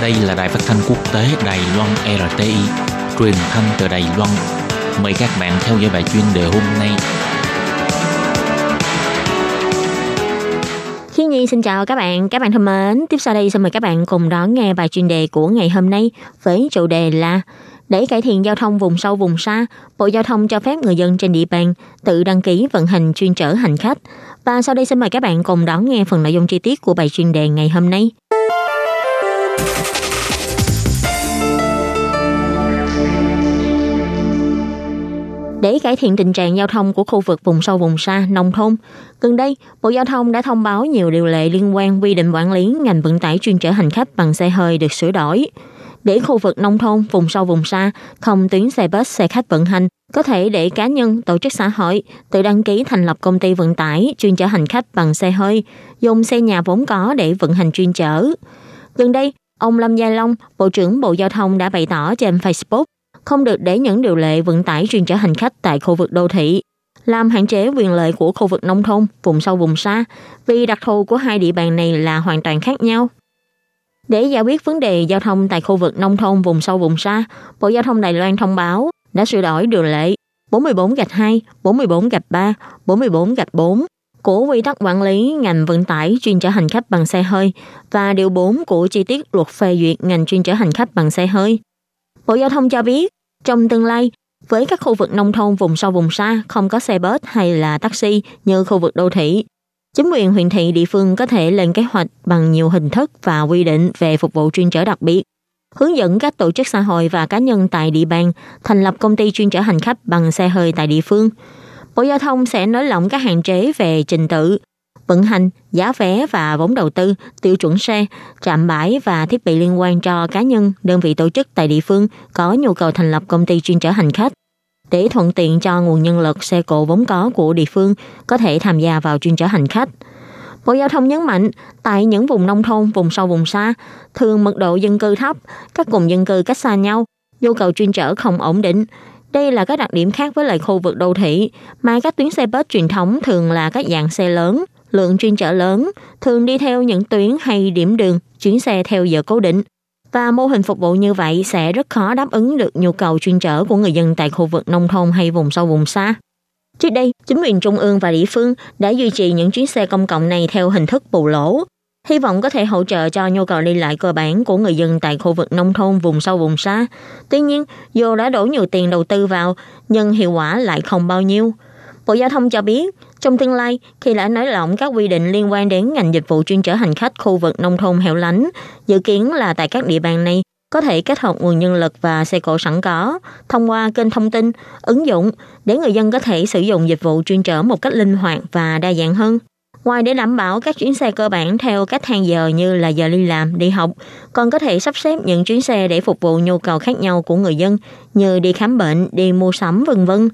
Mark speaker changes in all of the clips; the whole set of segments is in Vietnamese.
Speaker 1: Đây là đài phát thanh quốc tế Đài Loan RTI, truyền thanh từ Đài Loan. Mời các bạn theo dõi bài chuyên đề hôm nay.
Speaker 2: Khi Nhi xin chào các bạn, các bạn thân mến. Tiếp sau đây xin mời các bạn cùng đón nghe bài chuyên đề của ngày hôm nay với chủ đề là để cải thiện giao thông vùng sâu vùng xa, Bộ Giao thông cho phép người dân trên địa bàn tự đăng ký vận hành chuyên chở hành khách. Và sau đây xin mời các bạn cùng đón nghe phần nội dung chi tiết của bài chuyên đề ngày hôm nay. Để cải thiện tình trạng giao thông của khu vực vùng sâu vùng xa, nông thôn, gần đây, Bộ Giao thông đã thông báo nhiều điều lệ liên quan quy định quản lý ngành vận tải chuyên chở hành khách bằng xe hơi được sửa đổi. Để khu vực nông thôn, vùng sâu vùng xa, không tuyến xe bus, xe khách vận hành, có thể để cá nhân, tổ chức xã hội tự đăng ký thành lập công ty vận tải chuyên chở hành khách bằng xe hơi, dùng xe nhà vốn có để vận hành chuyên chở. Gần đây, ông Lâm Gia Long, Bộ trưởng Bộ Giao thông đã bày tỏ trên Facebook không được để những điều lệ vận tải chuyên chở hành khách tại khu vực đô thị làm hạn chế quyền lợi của khu vực nông thôn, vùng sâu vùng xa, vì đặc thù của hai địa bàn này là hoàn toàn khác nhau. Để giải quyết vấn đề giao thông tại khu vực nông thôn, vùng sâu vùng xa, Bộ Giao thông Đài Loan thông báo đã sửa đổi điều lệ 44 gạch 2, 44 gạch 3, 44 gạch 4 của quy tắc quản lý ngành vận tải chuyên chở hành khách bằng xe hơi và điều 4 của chi tiết luật phê duyệt ngành chuyên chở hành khách bằng xe hơi. Bộ Giao thông cho biết, trong tương lai, với các khu vực nông thôn vùng sâu vùng xa không có xe bus hay là taxi như khu vực đô thị, chính quyền huyện thị địa phương có thể lên kế hoạch bằng nhiều hình thức và quy định về phục vụ chuyên chở đặc biệt, hướng dẫn các tổ chức xã hội và cá nhân tại địa bàn thành lập công ty chuyên chở hành khách bằng xe hơi tại địa phương. Bộ Giao thông sẽ nới lỏng các hạn chế về trình tự, vận hành, giá vé và vốn đầu tư, tiêu chuẩn xe, trạm bãi và thiết bị liên quan cho cá nhân, đơn vị tổ chức tại địa phương có nhu cầu thành lập công ty chuyên chở hành khách để thuận tiện cho nguồn nhân lực xe cộ vốn có của địa phương có thể tham gia vào chuyên chở hành khách. Bộ Giao thông nhấn mạnh, tại những vùng nông thôn, vùng sâu, vùng xa, thường mật độ dân cư thấp, các vùng dân cư cách xa nhau, nhu cầu chuyên chở không ổn định. Đây là các đặc điểm khác với lại khu vực đô thị, mà các tuyến xe bus truyền thống thường là các dạng xe lớn, lượng chuyên chở lớn, thường đi theo những tuyến hay điểm đường, chuyến xe theo giờ cố định. Và mô hình phục vụ như vậy sẽ rất khó đáp ứng được nhu cầu chuyên chở của người dân tại khu vực nông thôn hay vùng sâu vùng xa. Trước đây, chính quyền trung ương và địa phương đã duy trì những chuyến xe công cộng này theo hình thức bù lỗ, hy vọng có thể hỗ trợ cho nhu cầu đi lại cơ bản của người dân tại khu vực nông thôn vùng sâu vùng xa. Tuy nhiên, dù đã đổ nhiều tiền đầu tư vào, nhưng hiệu quả lại không bao nhiêu. Bộ Giao thông cho biết, trong tương lai, khi đã nới lỏng các quy định liên quan đến ngành dịch vụ chuyên chở hành khách khu vực nông thôn hẻo lánh, dự kiến là tại các địa bàn này có thể kết hợp nguồn nhân lực và xe cộ sẵn có thông qua kênh thông tin, ứng dụng để người dân có thể sử dụng dịch vụ chuyên chở một cách linh hoạt và đa dạng hơn. Ngoài để đảm bảo các chuyến xe cơ bản theo các thang giờ như là giờ đi làm, đi học, còn có thể sắp xếp những chuyến xe để phục vụ nhu cầu khác nhau của người dân như đi khám bệnh, đi mua sắm vân vân.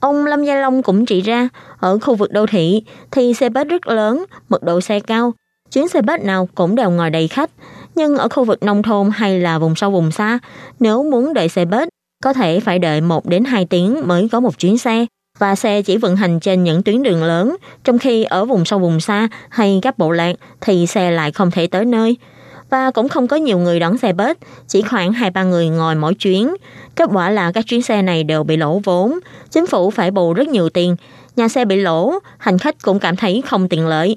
Speaker 2: Ông Lâm Gia Long cũng chỉ ra, ở khu vực đô thị thì xe bus rất lớn, mật độ xe cao, chuyến xe bus nào cũng đều ngồi đầy khách. Nhưng ở khu vực nông thôn hay là vùng sâu vùng xa, nếu muốn đợi xe bus, có thể phải đợi 1 đến 2 tiếng mới có một chuyến xe và xe chỉ vận hành trên những tuyến đường lớn, trong khi ở vùng sâu vùng xa hay các bộ lạc thì xe lại không thể tới nơi. Và cũng không có nhiều người đón xe bus, chỉ khoảng 2-3 người ngồi mỗi chuyến. Kết quả là các chuyến xe này đều bị lỗ vốn, chính phủ phải bù rất nhiều tiền, nhà xe bị lỗ, hành khách cũng cảm thấy không tiện lợi.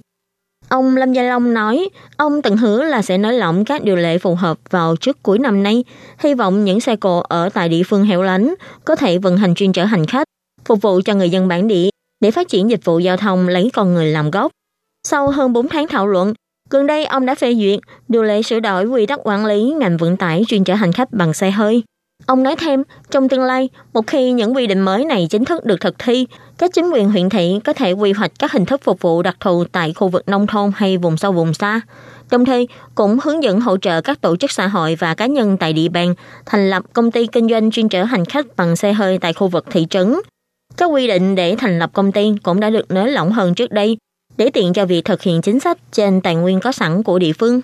Speaker 2: Ông Lâm Gia Long nói, ông từng hứa là sẽ nới lỏng các điều lệ phù hợp vào trước cuối năm nay, hy vọng những xe cộ ở tại địa phương hẻo lánh có thể vận hành chuyên chở hành khách, phục vụ cho người dân bản địa để phát triển dịch vụ giao thông lấy con người làm gốc. Sau hơn 4 tháng thảo luận, gần đây ông đã phê duyệt điều lệ sửa đổi quy tắc quản lý ngành vận tải chuyên chở hành khách bằng xe hơi. Ông nói thêm, trong tương lai, một khi những quy định mới này chính thức được thực thi, các chính quyền huyện thị có thể quy hoạch các hình thức phục vụ đặc thù tại khu vực nông thôn hay vùng sâu vùng xa. Đồng thời, cũng hướng dẫn hỗ trợ các tổ chức xã hội và cá nhân tại địa bàn thành lập công ty kinh doanh chuyên chở hành khách bằng xe hơi tại khu vực thị trấn. Các quy định để thành lập công ty cũng đã được nới lỏng hơn trước đây, để tiện cho việc thực hiện chính sách trên tài nguyên có sẵn của địa phương.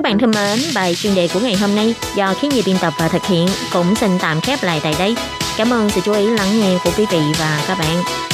Speaker 2: Các bạn thân mến, bài chuyên đề của ngày hôm nay do khiến nhiều biên tập và thực hiện cũng xin tạm khép lại tại đây. Cảm ơn sự chú ý lắng nghe của quý vị và các bạn.